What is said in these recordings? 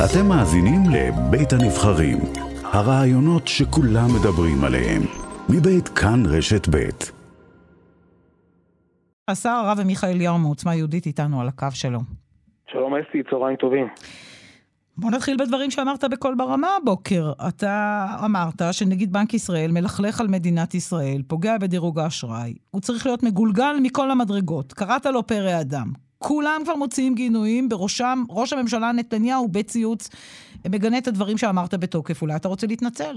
אתם מאזינים לבית הנבחרים, הרעיונות שכולם מדברים עליהם, מבית כאן רשת בית. השר הרב עמיחי אליהו מעוצמה יהודית איתנו על הקו שלו. שלום אסתי, צהריים טובים. בוא נתחיל בדברים שאמרת בקול ברמה הבוקר. אתה אמרת שנגיד בנק ישראל מלכלך על מדינת ישראל, פוגע בדירוג האשראי. הוא צריך להיות מגולגל מכל המדרגות. קראת לו פרא אדם. כולם כבר מוציאים גינויים, בראשם ראש הממשלה נתניהו בציוץ מגנה את הדברים שאמרת בתוקף. אולי אתה רוצה להתנצל.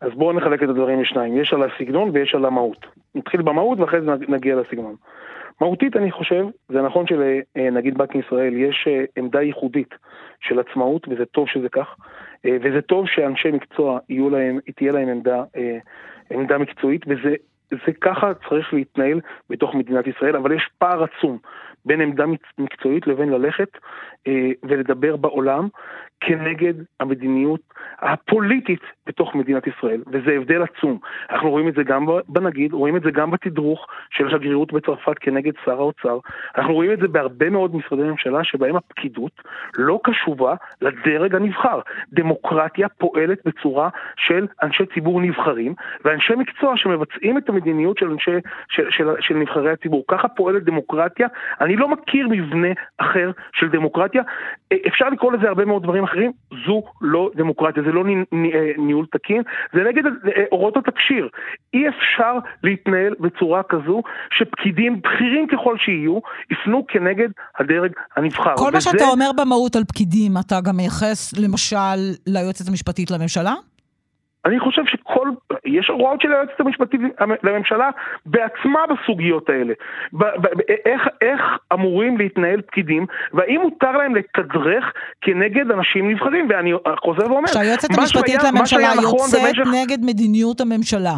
אז בואו נחלק את הדברים לשניים. יש על הסגנון ויש על המהות. נתחיל במהות ואחרי זה נגיע לסגנון. מהותית אני חושב, זה נכון שלנגיד בנק ישראל יש אה, עמדה ייחודית של עצמאות, וזה טוב שזה כך, אה, וזה טוב שאנשי מקצוע יהיו להם, תהיה להם עמדה, אה, עמדה מקצועית, וזה זה ככה צריך להתנהל בתוך מדינת ישראל, אבל יש פער עצום בין עמדה מקצועית לבין ללכת אה, ולדבר בעולם כנגד המדיניות הפוליטית בתוך מדינת ישראל, וזה הבדל עצום. אנחנו רואים את זה גם בנגיד, רואים את זה גם בתדרוך של השגרירות בצרפת כנגד שר האוצר, אנחנו רואים את זה בהרבה מאוד משרדי ממשלה שבהם הפקידות לא קשובה לדרג הנבחר. דמוקרטיה פועלת בצורה של אנשי ציבור נבחרים, ואנשי מקצוע שמבצעים את המדיניות של, אנשי, של, של, של נבחרי הציבור. ככה פועלת דמוקרטיה. אני לא מכיר מבנה אחר של דמוקרטיה. אפשר לקרוא לזה הרבה מאוד דברים אחרים, זו לא דמוקרטיה, זה לא אה, ניהול תקין, זה נגד אה, אורות התקשיר. אי אפשר להתנהל בצורה כזו שפקידים בכירים ככל שיהיו, יפנו כנגד הדרג הנבחר. כל וזה... מה שאתה אומר במהות על פקידים, אתה גם מייחס למשל ליועצת המשפטית לממשלה? אני חושב שכל, יש הוראות של היועצת המשפטית לממשלה בעצמה בסוגיות האלה. ב, ב, איך, איך אמורים להתנהל פקידים, והאם מותר להם לתדרך כנגד אנשים נבחרים, ואני חוזר ואומר, שהיועצת המשפטית לממשלה נכון יוצאת במשך... נגד מדיניות הממשלה,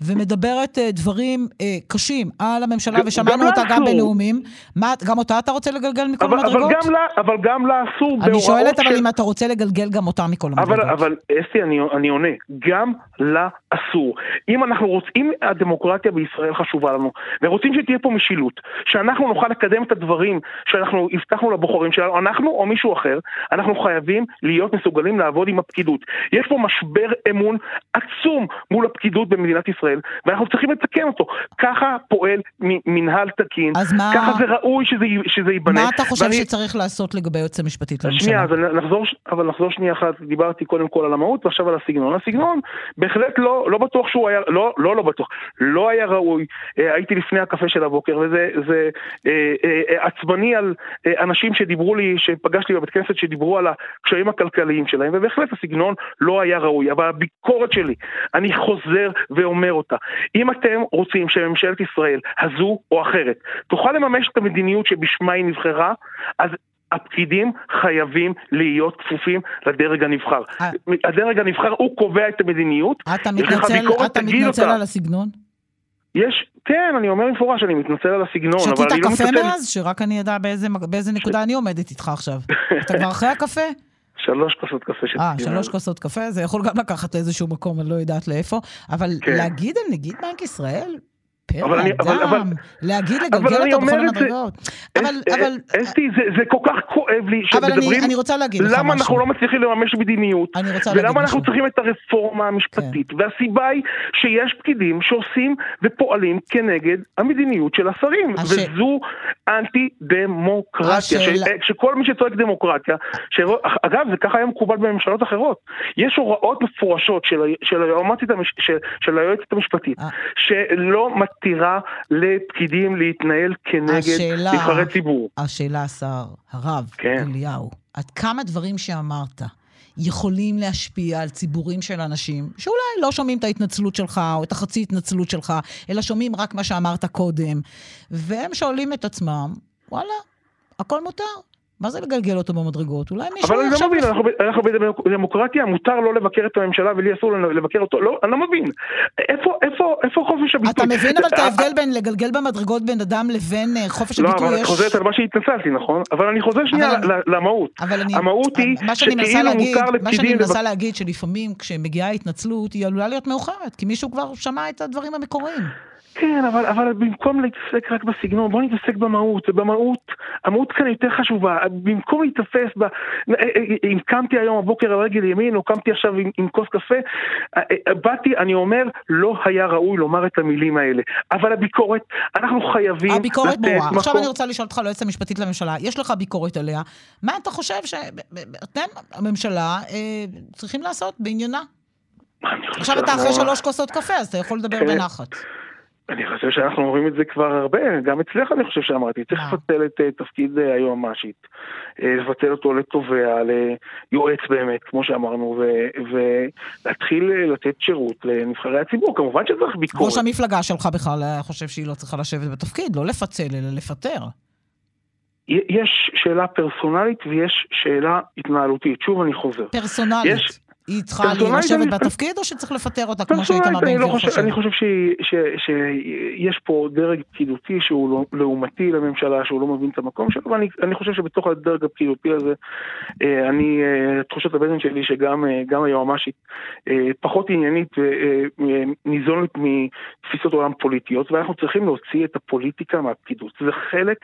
ומדברת אה, דברים אה, קשים על הממשלה, ושמענו אותה גם בנאומים, מה, גם אותה אתה רוצה לגלגל מכל אבל, המדרגות? אבל גם לה, אבל גם לה אסור אני שואלת אבל אם אתה רוצה לגלגל גם אותה מכל המדרגות. אבל, אבל אסתי, אני, אני עונה. גם לה אסור. אם אנחנו רוצים, אם הדמוקרטיה בישראל חשובה לנו, ורוצים שתהיה פה משילות, שאנחנו נוכל לקדם את הדברים שאנחנו הבטחנו לבוחרים שלנו, אנחנו או מישהו אחר, אנחנו חייבים להיות מסוגלים לעבוד עם הפקידות. יש פה משבר אמון עצום מול הפקידות במדינת ישראל, ואנחנו צריכים לתקן אותו. ככה פועל מנהל תקין, מה... ככה זה ראוי שזה, שזה ייבנה. מה אתה חושב ואני... שצריך לעשות לגבי יועצת המשפטית לממשלה? שנייה, אז נחזור, אבל נחזור שנייה אחת, דיברתי קודם כל על המהות ועכשיו על הסגנון. הסגנון בהחלט לא, לא בטוח שהוא היה, לא, לא, לא בטוח, לא היה ראוי. אה, הייתי לפני הקפה של הבוקר, וזה זה, אה, אה, עצבני על אה, אנשים שדיברו לי, שפגשתי בבית כנסת, שדיברו על הקשיים הכלכליים שלהם, ובהחלט הסגנון לא היה ראוי. אבל הביקורת שלי, אני חוזר ואומר אותה. אם אתם רוצים שממשלת ישראל, הזו או אחרת, תוכל לממש את המדיניות שבשמה היא נבחרה, אז הפקידים חייבים להיות כפופים לדרג הנבחר. אה. הדרג הנבחר הוא קובע את המדיניות. אתה מתנצל, אתה מתנצל על הסגנון? יש, כן, אני אומר במפורש, אני מתנצל על הסגנון, אבל אני לא מתנצל... שתית קפה מאז? שרק אני אדע באיזה, באיזה נקודה ש... אני עומדת איתך עכשיו. אתה כבר אחרי הקפה? שלוש כוסות קפה שתיתי. אה, שלוש כוסות קפה? זה יכול גם לקחת לאיזשהו מקום, אני לא יודעת לאיפה. אבל כן. להגיד על נגיד בנק ישראל, פרא אדם, להגיד לגלגל אותו בכל המדרגות. אבל, אבל... אסתי, זה כל כך כואב לי שמדברים... אני רוצה להגיד לך משהו. למה אנחנו לא מצליחים לממש מדיניות? אני רוצה להגיד משהו. ולמה אנחנו צריכים את הרפורמה המשפטית? כן. והסיבה היא שיש פקידים שעושים ופועלים כנגד המדיניות של השרים. וזו אנטי דמוקרטיה. שכל מי שצועק דמוקרטיה, אגב, זה ככה היה מקובל בממשלות אחרות. יש הוראות מפורשות של היועצת המשפטית, אה. שלא... מתירה לפקידים להתנהל כנגד השאלה, נבחרי ציבור. השאלה, השר, הרב, כן. אליהו, עד כמה דברים שאמרת יכולים להשפיע על ציבורים של אנשים שאולי לא שומעים את ההתנצלות שלך או את החצי התנצלות שלך, אלא שומעים רק מה שאמרת קודם, והם שואלים את עצמם, וואלה, הכל מותר. מה זה לגלגל אותו במדרגות? אולי מישהו... אבל אני לא מבין, אנחנו, בדמוקרטיה, מותר לא לבקר את הממשלה ולי אסור לבקר אותו, לא, אני לא מבין. איפה, חופש הביטוי? אתה מבין אבל את ההבדל בין לגלגל במדרגות בין אדם לבין אה, חופש הביטוי? לא, אבל את חוזרת על מה שהתנצלתי, נכון? אבל אני חוזר שנייה למהות. המהות היא שכאילו מותר לפקידים... מה שאני מנסה להגיד, שלפעמים כשמגיעה התנצלות, היא עלולה להיות מאוחרת, כי מישהו כבר שמע את הדברים המקוריים. כן, אבל, אבל במקום להתעסק רק בסגנון, בוא נתעסק במהות, ובמהות, המהות כאן יותר חשובה, במקום להתאפס ב... אה, אה, אם קמתי היום בבוקר על רגל ימין, או קמתי עכשיו עם, עם כוס קפה, אה, באתי, אני אומר, לא היה ראוי לומר את המילים האלה. אבל הביקורת, אנחנו חייבים הביקורת ברורה. מקום... עכשיו אני רוצה לשאול אותך, ליועצת המשפטית לממשלה, יש לך ביקורת עליה, מה אתה חושב שאתם, הממשלה, צריכים לעשות בעניינה? עכשיו אתה אחרי שלוש כוסות קפה, אז אתה יכול לדבר כן. בנחת. אני חושב שאנחנו אומרים את זה כבר הרבה, גם אצלך אני חושב שאמרתי, צריך לפצל את אה, תפקיד אה, היועמ"שית, אה, לפצל אותו לתובע, ליועץ באמת, כמו שאמרנו, ולהתחיל לתת שירות לנבחרי הציבור, כמובן שצריך ביקורת. ראש המפלגה שלך בכלל חושב שהיא לא צריכה לשבת בתפקיד, לא לפצל, אלא לפטר. יש שאלה פרסונלית ויש שאלה התנהלותית. שוב אני חוזר. פרסונלית. יש, היא צריכה לשבת בתפקיד, או שצריך לפטר אותה, כמו שאיתמר בן גביר חושב? אני חושב שיש פה דרג פקידותי שהוא לא- לעומתי לממשלה, שהוא לא מבין את המקום שלו, ואני חושב שבתוך הדרג הפקידותי הזה, אה, אני, אה, תחושת הבטן שלי שגם אה, היועמ"שית פחות עניינית וניזונת מתפיסות עולם פוליטיות, ואנחנו צריכים להוציא את הפוליטיקה מהפקידות. זה חלק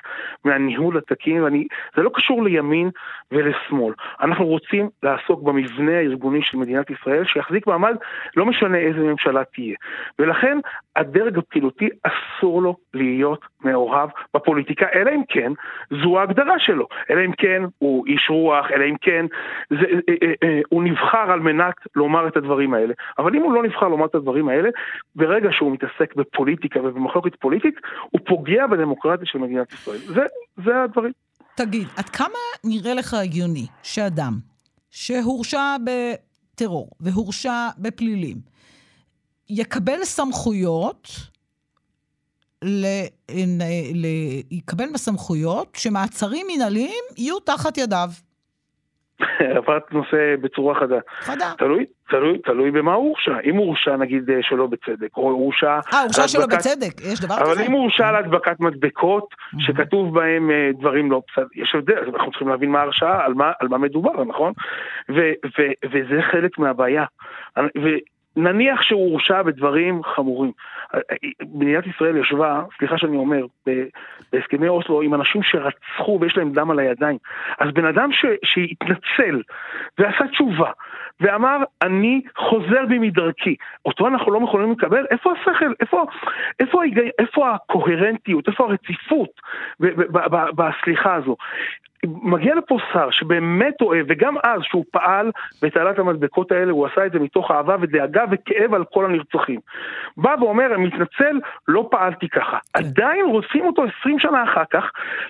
מהניהול התקין, וזה לא קשור לימין ולשמאל. אנחנו רוצים לעסוק במבנה הארגוני של מדינת ישראל, שיחזיק מעמד, לא משנה איזה ממשלה תהיה. ולכן הדרג הפעילותי אסור לו להיות מעורב בפוליטיקה, אלא אם כן זו ההגדרה שלו. אלא אם כן הוא איש רוח, אלא אם כן זה, אה, אה, אה, הוא נבחר על מנת לומר את הדברים האלה. אבל אם הוא לא נבחר לומר את הדברים האלה, ברגע שהוא מתעסק בפוליטיקה ובמחלוקת פוליטית, הוא פוגע בדמוקרטיה של מדינת ישראל. זה, זה הדברים. תגיד, עד כמה נראה לך הגיוני שאדם שהורשע טרור והורשע בפלילים, יקבל סמכויות, ל, ל, יקבל סמכויות שמעצרים מנהליים יהיו תחת ידיו. עברת נושא בצורה חדה. חדה. תלוי, תלוי, תלוי במה הוא הורשע. אם הוא הורשע נגיד אה, שלא בצדק, או הורשע... אה, הורשע שלא בצדק, יש דבר כזה. אבל אם הוא הורשע על הדבקת מדבקות, שכתוב בהם אה, דברים לא בסדר, יש הבדל, אנחנו צריכים להבין מה ההרשעה, על על מה מדובר, נכון? וזה חלק מהבעיה. נניח שהוא הורשע בדברים חמורים. מדינת ישראל ישבה, סליחה שאני אומר, בהסכמי אוסלו עם אנשים שרצחו ויש להם דם על הידיים. אז בן אדם ש, שהתנצל ועשה תשובה ואמר, אני חוזר בי מדרכי, אותו אנחנו לא יכולים לקבל? איפה השכל? איפה, איפה, איפה הקוהרנטיות? איפה הרציפות בסליחה הזו? מגיע לפה שר שבאמת אוהב, וגם אז שהוא פעל בתעלת המדבקות האלה, הוא עשה את זה מתוך אהבה ודאגה וכאב על כל הנרצחים. בא ואומר, אני מתנצל, לא פעלתי ככה. כן. עדיין רוצים אותו 20 שנה אחר כך,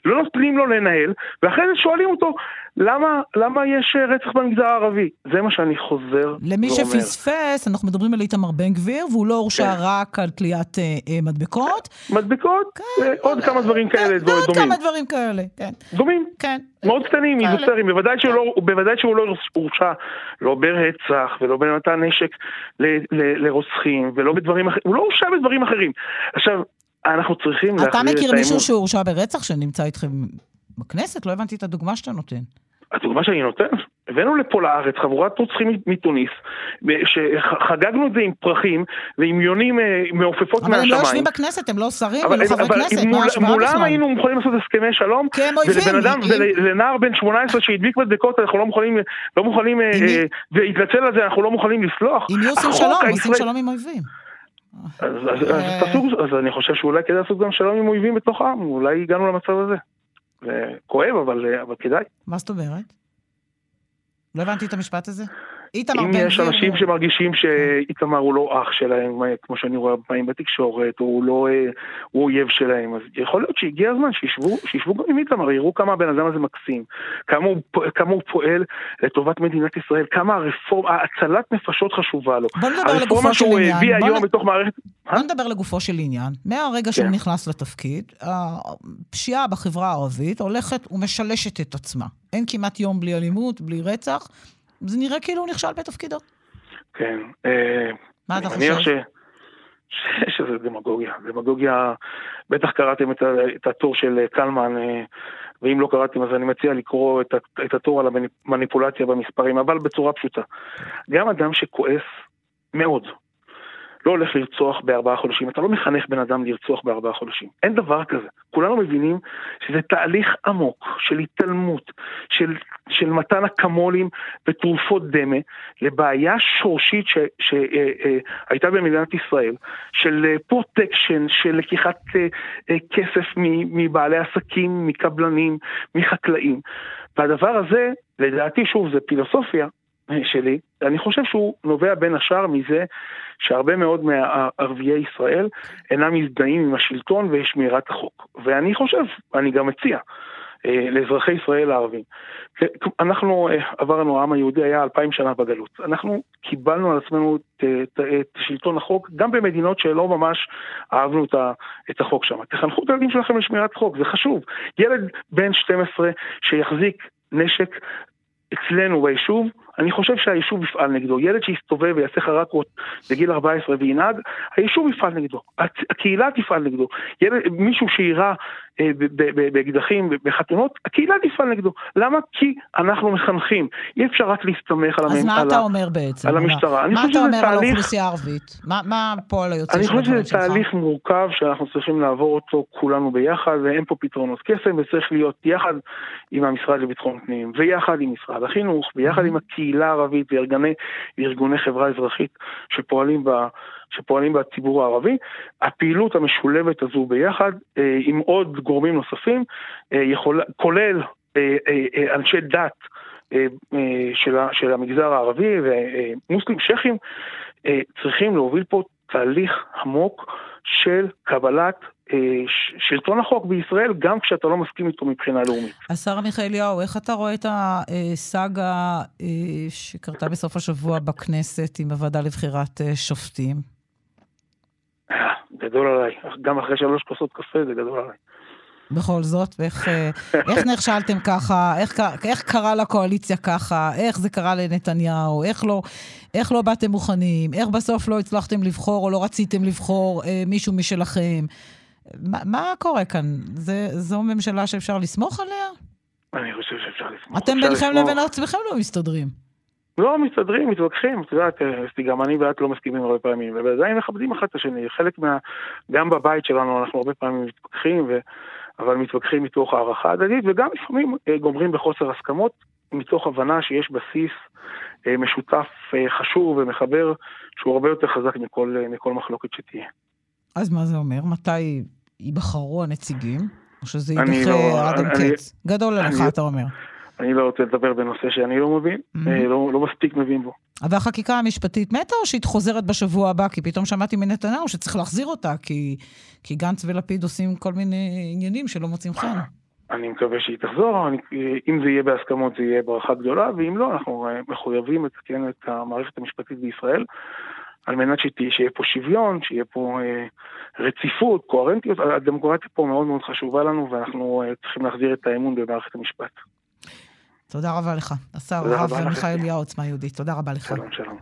לא נותנים לו לנהל, ואחרי זה שואלים אותו, למה, למה יש אה, רצח במגזר הערבי? זה מה שאני חוזר למי ואומר. שפספס, אנחנו מדברים על איתמר בן גביר, והוא לא הורשע כן. רק על תליית אה, אה, מדבקות. מדבקות, כן, אה, עוד כמה דברים כאלה כן, דומים. עוד כמה דברים כאלה, כן. דומים. כן. מאוד קטנים, מיזוטרים, בוודאי שהוא לא, בוודאי שהוא לא הורשע לא ברצח ולא במתן נשק ל, ל, לרוצחים ולא בדברים אחרים, הוא לא הורשע בדברים אחרים. עכשיו, אנחנו צריכים להחזיר את האמון. אתה מכיר מישהו שהורשע ברצח שנמצא איתכם בכנסת? לא הבנתי את הדוגמה שאתה נותן. הדוגמה שאני נותן, הבאנו לפה לארץ חבורת רוצחים מתוניס, שחגגנו את זה עם פרחים ועם יונים אה, מעופפות מהשמיים. אבל הם לא יושבים בכנסת, הם לא שרים, הם לא חברי כנסת, מה ההשוואה בכלל? מולם היינו מוכנים לעשות הסכמי שלום. ולבן אדם, ולנער בן 18 שהדביק מדבקות, אנחנו לא מוכנים, לא מוכנים, אה, והתנצל על זה, אנחנו לא מוכנים לסלוח. אם עושים שלום, עושים שלום עם אויבים. אז אני חושב שאולי כדאי לעשות גם שלום עם אויבים בתוך העם, אולי הגענו למצב הזה. זה כואב, אבל, אבל כדאי. מה זאת אומרת? לא הבנתי את המשפט הזה. איתמר בן גביר... אם יש אנשים שמרגישים שאיתמר הוא לא אח שלהם, כמו שאני רואה פעמים בתקשורת, או הוא לא, אה, הוא אויב שלהם, אז יכול להיות שהגיע הזמן שישבו, שישבו גם עם איתמר, יראו כמה הבן אדם הזה מקסים, כמה הוא, כמה הוא פועל לטובת מדינת ישראל, כמה הרפורמה, הצלת נפשות חשובה לו. בוא נדבר לגופו של עניין. הרפורמה שהוא הביא היום בתוך מערכת... בוא נדבר לגופו של עניין. מהרגע כן. שהוא נכנס לתפקיד, הפשיעה בחברה הערבית הולכת ומשלשת את עצמה. אין כמעט יום בלי אלימות, בלי רצח. זה נראה כאילו הוא נכשל בתפקידו. כן. מה אתה חושב? ש... שזה דמגוגיה. דמגוגיה, בטח קראתם את, את הטור של קלמן, אה, ואם לא קראתם אז אני מציע לקרוא את, את הטור על המניפולציה במספרים, אבל בצורה פשוטה. גם אדם שכועס מאוד, לא הולך לרצוח בארבעה חודשים, אתה לא מחנך בן אדם לרצוח בארבעה חודשים. אין דבר כזה. כולנו מבינים שזה תהליך עמוק של התעלמות, של, של מתן אקמולים ותרופות דמה לבעיה שורשית שהייתה אה, אה, במדינת ישראל, של פרוטקשן, של לקיחת כסף מבעלי עסקים, מקבלנים, מחקלאים. והדבר הזה, לדעתי, שוב, זה פילוסופיה, שלי, אני חושב שהוא נובע בין השאר מזה שהרבה מאוד מערביי ישראל אינם מזדהים עם השלטון ושמירת החוק. ואני חושב, אני גם מציע, אה, לאזרחי ישראל הערבים. אנחנו אה, עברנו, העם היהודי היה אלפיים שנה בגלות. אנחנו קיבלנו על עצמנו את, את, את שלטון החוק, גם במדינות שלא ממש אהבנו את, את החוק שם. תחנכו את הילדים שלכם לשמירת חוק, זה חשוב. ילד בן 12 שיחזיק נשק אצלנו ביישוב, אני חושב שהיישוב יפעל נגדו. ילד שיסתובב ויעשה חרקות בגיל 14 וינהג, היישוב יפעל נגדו, הקהילה תפעל נגדו. ילד, מישהו שיירה אה, באקדחים, בחתונות, הקהילה תפעל נגדו. למה? כי אנחנו מחנכים. אי אפשר רק להסתמך על, המ... מה על, אתה אומר בעצם? על המשטרה. מה אתה אומר תהליך... על האוכלוסייה הערבית? מה, מה הפועל היוצא של הדברים שלך? אני חושב שזה תהליך מורכב שאנחנו צריכים לעבור אותו כולנו ביחד, ואין פה פתרונות קסם, וצריך להיות יחד עם המשרד לביטחון פנים, ויחד עם משרד החינוך, ויחד עם הקהילה הערבית וארגוני חברה אזרחית שפועלים ב... שפועלים בציבור הערבי. הפעילות המשולבת הזו ביחד, אה, עם עוד גורמים נוספים, אה, יכול, כולל אה, אנשי דת של, של המגזר הערבי ומוסלים שייחים, צריכים להוביל פה תהליך עמוק של קבלת שלטון החוק בישראל, גם כשאתה לא מסכים איתו מבחינה לאומית. השר מיכאליהו, איך אתה רואה את הסאגה שקרתה בסוף השבוע בכנסת עם הוועדה לבחירת שופטים? גדול עליי. גם אחרי שלוש כוסות קפה זה גדול עליי. בכל זאת, ואיך אה, איך נכשלתם ככה, איך, איך קרה לקואליציה ככה, איך זה קרה לנתניהו, איך לא, איך לא באתם מוכנים, איך בסוף לא הצלחתם לבחור או לא רציתם לבחור אה, מישהו משלכם. מה, מה קורה כאן? זה, זו ממשלה שאפשר לסמוך עליה? אני חושב שאפשר לסמוך. אתם ביניכם לבין עצמכם לא מסתדרים. לא מסתדרים, מתווכחים, את יודעת, אסתי, גם אני ואת לא מסכימים הרבה פעמים, ועדיין מכבדים אחד את השני, חלק מה... גם בבית שלנו אנחנו הרבה פעמים מתווכחים, ו... אבל מתווכחים מתוך הערכה הדדית, וגם לפעמים אה, גומרים בחוסר הסכמות, מתוך הבנה שיש בסיס אה, משותף אה, חשוב ומחבר, שהוא הרבה יותר חזק מכל, מכל מחלוקת שתהיה. אז מה זה אומר? מתי ייבחרו הנציגים? או שזה יידחה לא, עד אין קץ? גדול עליך, אתה אומר. אני לא רוצה לדבר בנושא שאני לא מבין, mm-hmm. לא, לא מספיק מבין בו. והחקיקה המשפטית מתה או שהיא חוזרת בשבוע הבא? כי פתאום שמעתי מנתניהו שצריך להחזיר אותה, כי, כי גנץ ולפיד עושים כל מיני עניינים שלא מוצאים חן. אני מקווה שהיא תחזור, אני, אם זה יהיה בהסכמות זה יהיה ברכה גדולה, ואם לא, אנחנו אה, מחויבים לתקן את המערכת המשפטית בישראל, על מנת שיהיה פה שוויון, שיהיה פה אה, רציפות, קוהרנטיות, הדמוקרטיה פה מאוד מאוד חשובה לנו, ואנחנו אה, צריכים להחזיר את האמון במערכת המשפט. תודה רבה לך. השר הרב מיכאל יעוצמה יהודית, תודה רבה לך. שלום, שלום.